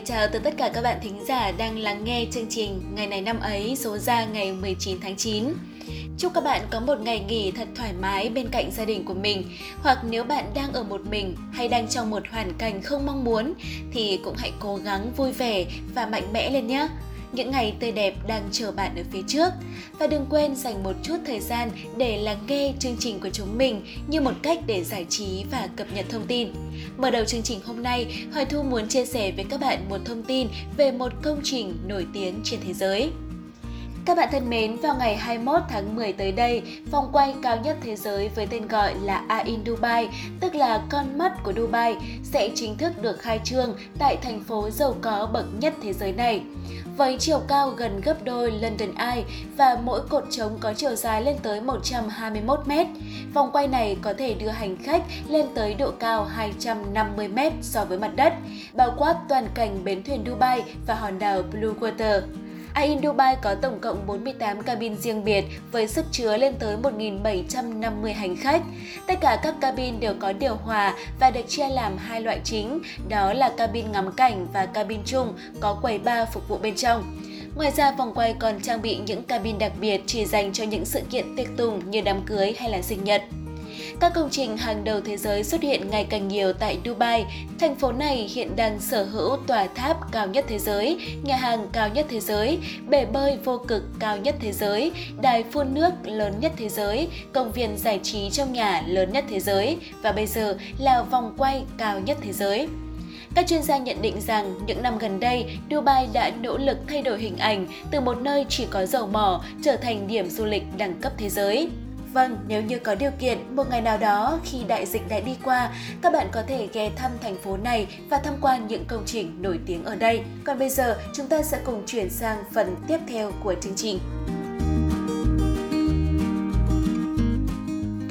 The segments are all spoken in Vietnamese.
lời chào tới tất cả các bạn thính giả đang lắng nghe chương trình Ngày này năm ấy, số ra ngày 19 tháng 9. Chúc các bạn có một ngày nghỉ thật thoải mái bên cạnh gia đình của mình Hoặc nếu bạn đang ở một mình hay đang trong một hoàn cảnh không mong muốn Thì cũng hãy cố gắng vui vẻ và mạnh mẽ lên nhé những ngày tươi đẹp đang chờ bạn ở phía trước. Và đừng quên dành một chút thời gian để lắng nghe chương trình của chúng mình như một cách để giải trí và cập nhật thông tin. Mở đầu chương trình hôm nay, Hoài Thu muốn chia sẻ với các bạn một thông tin về một công trình nổi tiếng trên thế giới. Các bạn thân mến, vào ngày 21 tháng 10 tới đây, vòng quay cao nhất thế giới với tên gọi là Ain Dubai, tức là con mắt của Dubai, sẽ chính thức được khai trương tại thành phố giàu có bậc nhất thế giới này. Với chiều cao gần gấp đôi London Eye và mỗi cột trống có chiều dài lên tới 121 m, vòng quay này có thể đưa hành khách lên tới độ cao 250 m so với mặt đất, bao quát toàn cảnh bến thuyền Dubai và hòn đảo Blue Water. Ain Dubai có tổng cộng 48 cabin riêng biệt với sức chứa lên tới 1.750 hành khách. Tất cả các cabin đều có điều hòa và được chia làm hai loại chính, đó là cabin ngắm cảnh và cabin chung có quầy bar phục vụ bên trong. Ngoài ra, vòng quay còn trang bị những cabin đặc biệt chỉ dành cho những sự kiện tiệc tùng như đám cưới hay là sinh nhật. Các công trình hàng đầu thế giới xuất hiện ngày càng nhiều tại Dubai. Thành phố này hiện đang sở hữu tòa tháp cao nhất thế giới, nhà hàng cao nhất thế giới, bể bơi vô cực cao nhất thế giới, đài phun nước lớn nhất thế giới, công viên giải trí trong nhà lớn nhất thế giới và bây giờ là vòng quay cao nhất thế giới. Các chuyên gia nhận định rằng những năm gần đây, Dubai đã nỗ lực thay đổi hình ảnh từ một nơi chỉ có dầu mỏ trở thành điểm du lịch đẳng cấp thế giới. Vâng, nếu như có điều kiện, một ngày nào đó khi đại dịch đã đi qua, các bạn có thể ghé thăm thành phố này và tham quan những công trình nổi tiếng ở đây. Còn bây giờ, chúng ta sẽ cùng chuyển sang phần tiếp theo của chương trình.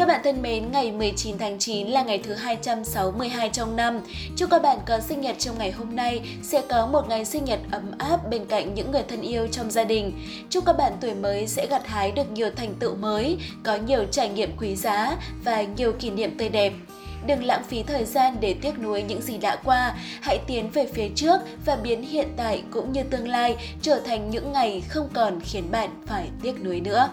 Bạn thân mến, ngày 19 tháng 9 là ngày thứ 262 trong năm. Chúc các bạn có sinh nhật trong ngày hôm nay sẽ có một ngày sinh nhật ấm áp bên cạnh những người thân yêu trong gia đình. Chúc các bạn tuổi mới sẽ gặt hái được nhiều thành tựu mới, có nhiều trải nghiệm quý giá và nhiều kỷ niệm tươi đẹp. Đừng lãng phí thời gian để tiếc nuối những gì đã qua, hãy tiến về phía trước và biến hiện tại cũng như tương lai trở thành những ngày không còn khiến bạn phải tiếc nuối nữa.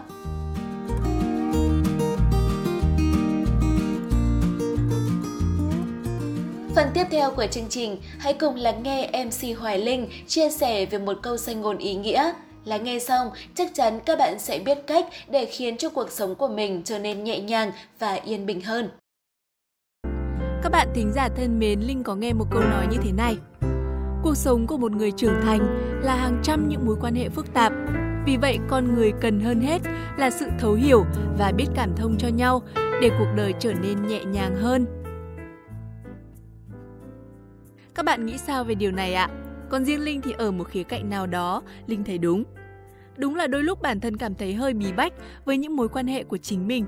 Phần tiếp theo của chương trình, hãy cùng lắng nghe MC Hoài Linh chia sẻ về một câu danh ngôn ý nghĩa. Lắng nghe xong, chắc chắn các bạn sẽ biết cách để khiến cho cuộc sống của mình trở nên nhẹ nhàng và yên bình hơn. Các bạn thính giả thân mến, Linh có nghe một câu nói như thế này. Cuộc sống của một người trưởng thành là hàng trăm những mối quan hệ phức tạp. Vì vậy, con người cần hơn hết là sự thấu hiểu và biết cảm thông cho nhau để cuộc đời trở nên nhẹ nhàng hơn, các bạn nghĩ sao về điều này ạ? Còn riêng Linh thì ở một khía cạnh nào đó, Linh thấy đúng. Đúng là đôi lúc bản thân cảm thấy hơi bí bách với những mối quan hệ của chính mình.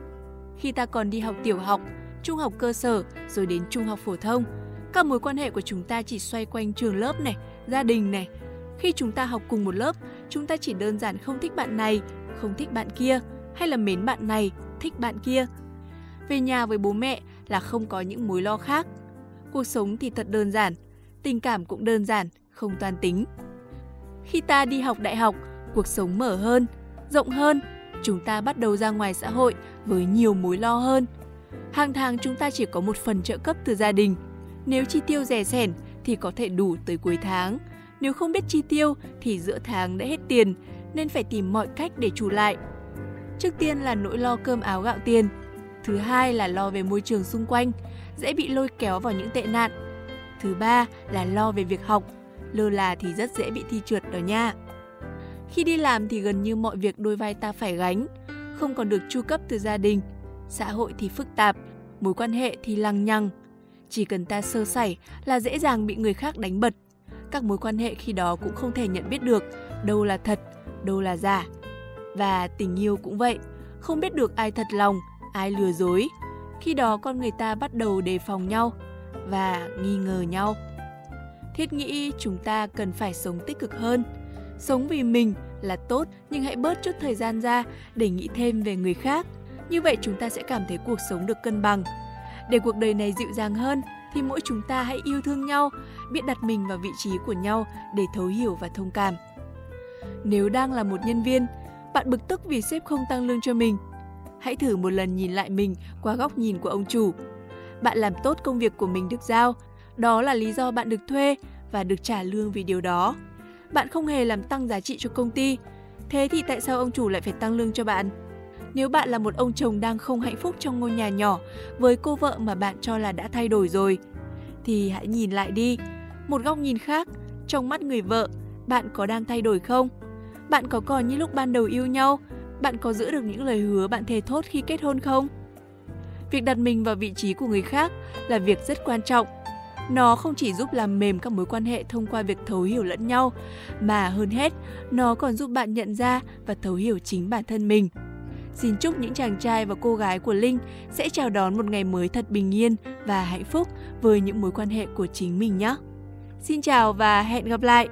Khi ta còn đi học tiểu học, trung học cơ sở rồi đến trung học phổ thông, các mối quan hệ của chúng ta chỉ xoay quanh trường lớp này, gia đình này. Khi chúng ta học cùng một lớp, chúng ta chỉ đơn giản không thích bạn này, không thích bạn kia, hay là mến bạn này, thích bạn kia. Về nhà với bố mẹ là không có những mối lo khác. Cuộc sống thì thật đơn giản, tình cảm cũng đơn giản, không toan tính. Khi ta đi học đại học, cuộc sống mở hơn, rộng hơn, chúng ta bắt đầu ra ngoài xã hội với nhiều mối lo hơn. Hàng tháng chúng ta chỉ có một phần trợ cấp từ gia đình. Nếu chi tiêu rẻ sẻn thì có thể đủ tới cuối tháng. Nếu không biết chi tiêu thì giữa tháng đã hết tiền nên phải tìm mọi cách để trù lại. Trước tiên là nỗi lo cơm áo gạo tiền. Thứ hai là lo về môi trường xung quanh, dễ bị lôi kéo vào những tệ nạn Thứ ba là lo về việc học, lơ là thì rất dễ bị thi trượt đó nha. Khi đi làm thì gần như mọi việc đôi vai ta phải gánh, không còn được chu cấp từ gia đình. Xã hội thì phức tạp, mối quan hệ thì lằng nhằng. Chỉ cần ta sơ sẩy là dễ dàng bị người khác đánh bật. Các mối quan hệ khi đó cũng không thể nhận biết được đâu là thật, đâu là giả. Và tình yêu cũng vậy, không biết được ai thật lòng, ai lừa dối. Khi đó con người ta bắt đầu đề phòng nhau, và nghi ngờ nhau. Thiết nghĩ chúng ta cần phải sống tích cực hơn. Sống vì mình là tốt nhưng hãy bớt chút thời gian ra để nghĩ thêm về người khác. Như vậy chúng ta sẽ cảm thấy cuộc sống được cân bằng. Để cuộc đời này dịu dàng hơn thì mỗi chúng ta hãy yêu thương nhau, biết đặt mình vào vị trí của nhau để thấu hiểu và thông cảm. Nếu đang là một nhân viên, bạn bực tức vì sếp không tăng lương cho mình, hãy thử một lần nhìn lại mình qua góc nhìn của ông chủ. Bạn làm tốt công việc của mình được giao, đó là lý do bạn được thuê và được trả lương vì điều đó. Bạn không hề làm tăng giá trị cho công ty, thế thì tại sao ông chủ lại phải tăng lương cho bạn? Nếu bạn là một ông chồng đang không hạnh phúc trong ngôi nhà nhỏ với cô vợ mà bạn cho là đã thay đổi rồi, thì hãy nhìn lại đi. Một góc nhìn khác, trong mắt người vợ, bạn có đang thay đổi không? Bạn có còn như lúc ban đầu yêu nhau? Bạn có giữ được những lời hứa bạn thề thốt khi kết hôn không? Việc đặt mình vào vị trí của người khác là việc rất quan trọng. Nó không chỉ giúp làm mềm các mối quan hệ thông qua việc thấu hiểu lẫn nhau, mà hơn hết, nó còn giúp bạn nhận ra và thấu hiểu chính bản thân mình. Xin chúc những chàng trai và cô gái của Linh sẽ chào đón một ngày mới thật bình yên và hạnh phúc với những mối quan hệ của chính mình nhé. Xin chào và hẹn gặp lại!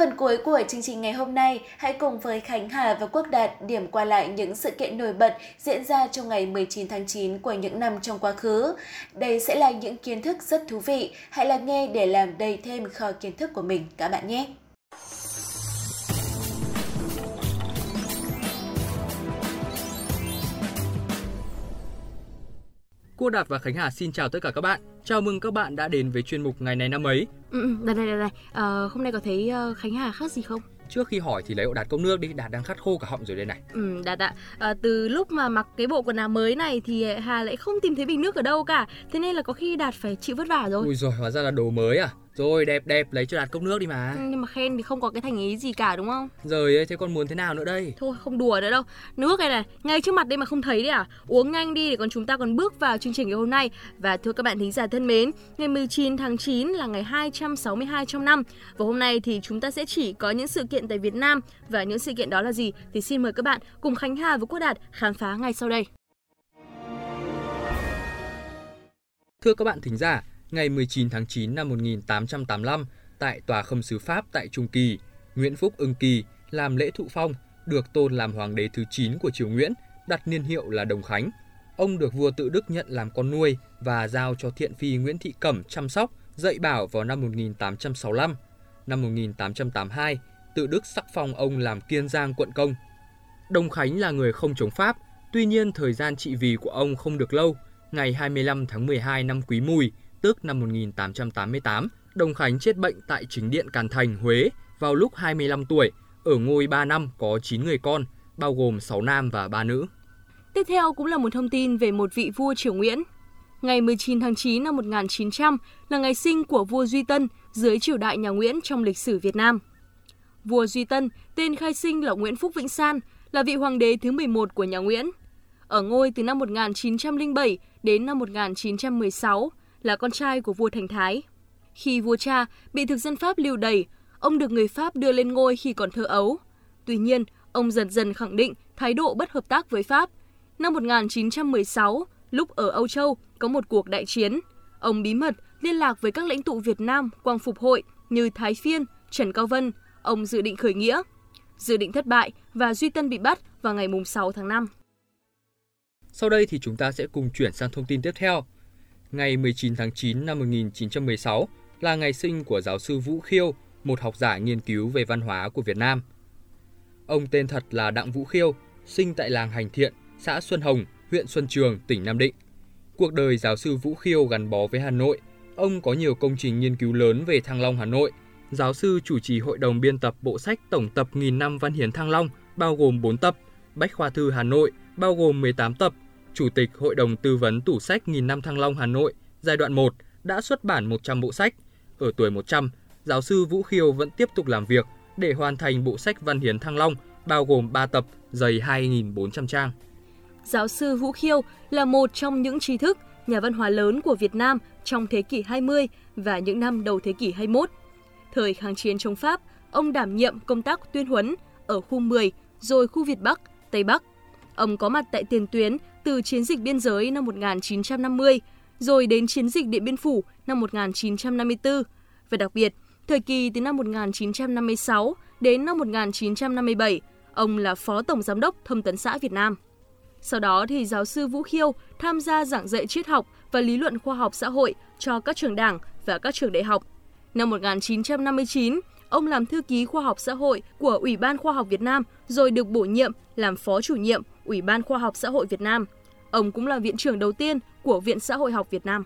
Phần cuối của chương trình ngày hôm nay, hãy cùng với Khánh Hà và Quốc Đạt điểm qua lại những sự kiện nổi bật diễn ra trong ngày 19 tháng 9 của những năm trong quá khứ. Đây sẽ là những kiến thức rất thú vị, hãy lắng nghe để làm đầy thêm kho kiến thức của mình các bạn nhé. Cô Đạt và Khánh Hà xin chào tất cả các bạn. Chào mừng các bạn đã đến với chuyên mục ngày này năm ấy. Ừ, đây đây đây, đây. À, hôm nay có thấy uh, Khánh Hà khác gì không? Trước khi hỏi thì lấy ổ Đạt cốc nước đi, Đạt đang khát khô cả họng rồi đây này. Ừ, Đạt ạ. À, từ lúc mà mặc cái bộ quần áo mới này thì Hà lại không tìm thấy bình nước ở đâu cả. Thế nên là có khi Đạt phải chịu vất vả rồi. Ui rồi, hóa ra là đồ mới à? Rồi đẹp đẹp lấy cho Đạt cốc nước đi mà. Ừ, Nhưng mà khen thì không có cái thành ý gì cả đúng không? Rồi ấy, thế còn muốn thế nào nữa đây? Thôi không đùa nữa đâu. Nước này này ngay trước mặt đây mà không thấy đấy à? Uống nhanh đi để còn chúng ta còn bước vào chương trình ngày hôm nay. Và thưa các bạn thính giả thân mến Ngày 19 tháng 9 là ngày 262 trong năm. Và hôm nay thì chúng ta sẽ chỉ có những sự kiện tại Việt Nam. Và những sự kiện đó là gì? Thì xin mời các bạn cùng Khánh Hà và Quốc Đạt khám phá ngay sau đây. Thưa các bạn thính giả, ngày 19 tháng 9 năm 1885 tại Tòa Khâm sứ Pháp tại Trung Kỳ, Nguyễn Phúc Ưng Kỳ làm lễ thụ phong, được tôn làm hoàng đế thứ 9 của triều Nguyễn, đặt niên hiệu là Đồng Khánh. Ông được vua tự Đức nhận làm con nuôi và giao cho thiện phi Nguyễn Thị Cẩm chăm sóc, dạy bảo vào năm 1865. Năm 1882, tự Đức sắc phong ông làm Kiên Giang quận công. Đồng Khánh là người không chống Pháp, tuy nhiên thời gian trị vì của ông không được lâu. Ngày 25 tháng 12 năm Quý Mùi, tức năm 1888, Đồng Khánh chết bệnh tại chính điện Càn Thành, Huế vào lúc 25 tuổi, ở ngôi 3 năm có 9 người con, bao gồm 6 nam và 3 nữ. Tiếp theo cũng là một thông tin về một vị vua triều Nguyễn. Ngày 19 tháng 9 năm 1900 là ngày sinh của vua Duy Tân dưới triều đại nhà Nguyễn trong lịch sử Việt Nam. Vua Duy Tân, tên khai sinh là Nguyễn Phúc Vĩnh San, là vị hoàng đế thứ 11 của nhà Nguyễn. Ở ngôi từ năm 1907 đến năm 1916, là con trai của vua Thành Thái. Khi vua cha bị thực dân Pháp lưu đày, ông được người Pháp đưa lên ngôi khi còn thơ ấu. Tuy nhiên, ông dần dần khẳng định thái độ bất hợp tác với Pháp. Năm 1916, lúc ở Âu Châu có một cuộc đại chiến, ông bí mật liên lạc với các lãnh tụ Việt Nam quang phục hội như Thái Phiên, Trần Cao Vân, ông dự định khởi nghĩa. Dự định thất bại và Duy Tân bị bắt vào ngày 6 tháng 5. Sau đây thì chúng ta sẽ cùng chuyển sang thông tin tiếp theo ngày 19 tháng 9 năm 1916 là ngày sinh của giáo sư Vũ Khiêu, một học giả nghiên cứu về văn hóa của Việt Nam. Ông tên thật là Đặng Vũ Khiêu, sinh tại làng Hành Thiện, xã Xuân Hồng, huyện Xuân Trường, tỉnh Nam Định. Cuộc đời giáo sư Vũ Khiêu gắn bó với Hà Nội. Ông có nhiều công trình nghiên cứu lớn về Thăng Long Hà Nội. Giáo sư chủ trì hội đồng biên tập bộ sách Tổng tập nghìn năm văn hiến Thăng Long, bao gồm 4 tập, Bách khoa thư Hà Nội, bao gồm 18 tập, Chủ tịch Hội đồng Tư vấn Tủ sách Nghìn năm Thăng Long Hà Nội giai đoạn 1 đã xuất bản 100 bộ sách. Ở tuổi 100, giáo sư Vũ Khiêu vẫn tiếp tục làm việc để hoàn thành bộ sách Văn hiến Thăng Long bao gồm 3 tập dày 2.400 trang. Giáo sư Vũ Khiêu là một trong những trí thức, nhà văn hóa lớn của Việt Nam trong thế kỷ 20 và những năm đầu thế kỷ 21. Thời kháng chiến chống Pháp, ông đảm nhiệm công tác tuyên huấn ở khu 10 rồi khu Việt Bắc, Tây Bắc. Ông có mặt tại tiền tuyến từ chiến dịch biên giới năm 1950 rồi đến chiến dịch Điện Biên Phủ năm 1954 và đặc biệt, thời kỳ từ năm 1956 đến năm 1957, ông là Phó Tổng Giám đốc Thông tấn xã Việt Nam. Sau đó thì giáo sư Vũ Khiêu tham gia giảng dạy triết học và lý luận khoa học xã hội cho các trường đảng và các trường đại học. Năm 1959, ông làm thư ký khoa học xã hội của Ủy ban Khoa học Việt Nam rồi được bổ nhiệm làm phó chủ nhiệm Ủy ban Khoa học xã hội Việt Nam. Ông cũng là viện trưởng đầu tiên của Viện Xã hội học Việt Nam.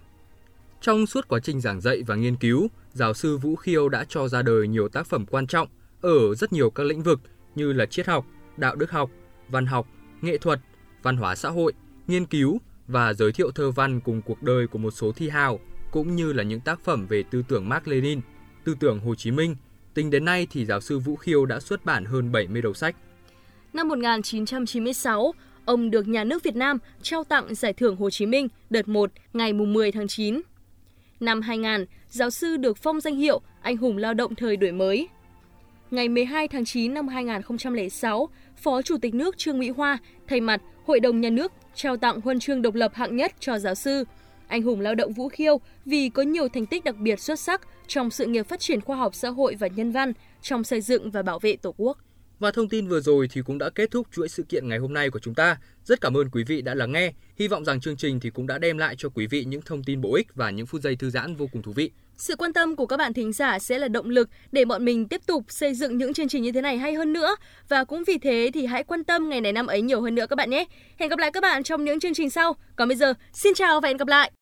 Trong suốt quá trình giảng dạy và nghiên cứu, giáo sư Vũ Khiêu đã cho ra đời nhiều tác phẩm quan trọng ở rất nhiều các lĩnh vực như là triết học, đạo đức học, văn học, nghệ thuật, văn hóa xã hội, nghiên cứu và giới thiệu thơ văn cùng cuộc đời của một số thi hào, cũng như là những tác phẩm về tư tưởng Mark Lenin, tư tưởng Hồ Chí Minh. Tính đến nay thì giáo sư Vũ Khiêu đã xuất bản hơn 70 đầu sách. Năm 1996, ông được nhà nước Việt Nam trao tặng Giải thưởng Hồ Chí Minh đợt 1 ngày 10 tháng 9. Năm 2000, giáo sư được phong danh hiệu Anh hùng lao động thời đổi mới. Ngày 12 tháng 9 năm 2006, Phó Chủ tịch nước Trương Mỹ Hoa thay mặt Hội đồng Nhà nước trao tặng huân chương độc lập hạng nhất cho giáo sư, anh hùng lao động Vũ Khiêu vì có nhiều thành tích đặc biệt xuất sắc trong sự nghiệp phát triển khoa học xã hội và nhân văn trong xây dựng và bảo vệ Tổ quốc. Và thông tin vừa rồi thì cũng đã kết thúc chuỗi sự kiện ngày hôm nay của chúng ta. Rất cảm ơn quý vị đã lắng nghe. Hy vọng rằng chương trình thì cũng đã đem lại cho quý vị những thông tin bổ ích và những phút giây thư giãn vô cùng thú vị. Sự quan tâm của các bạn thính giả sẽ là động lực để bọn mình tiếp tục xây dựng những chương trình như thế này hay hơn nữa. Và cũng vì thế thì hãy quan tâm ngày này năm ấy nhiều hơn nữa các bạn nhé. Hẹn gặp lại các bạn trong những chương trình sau. Còn bây giờ, xin chào và hẹn gặp lại!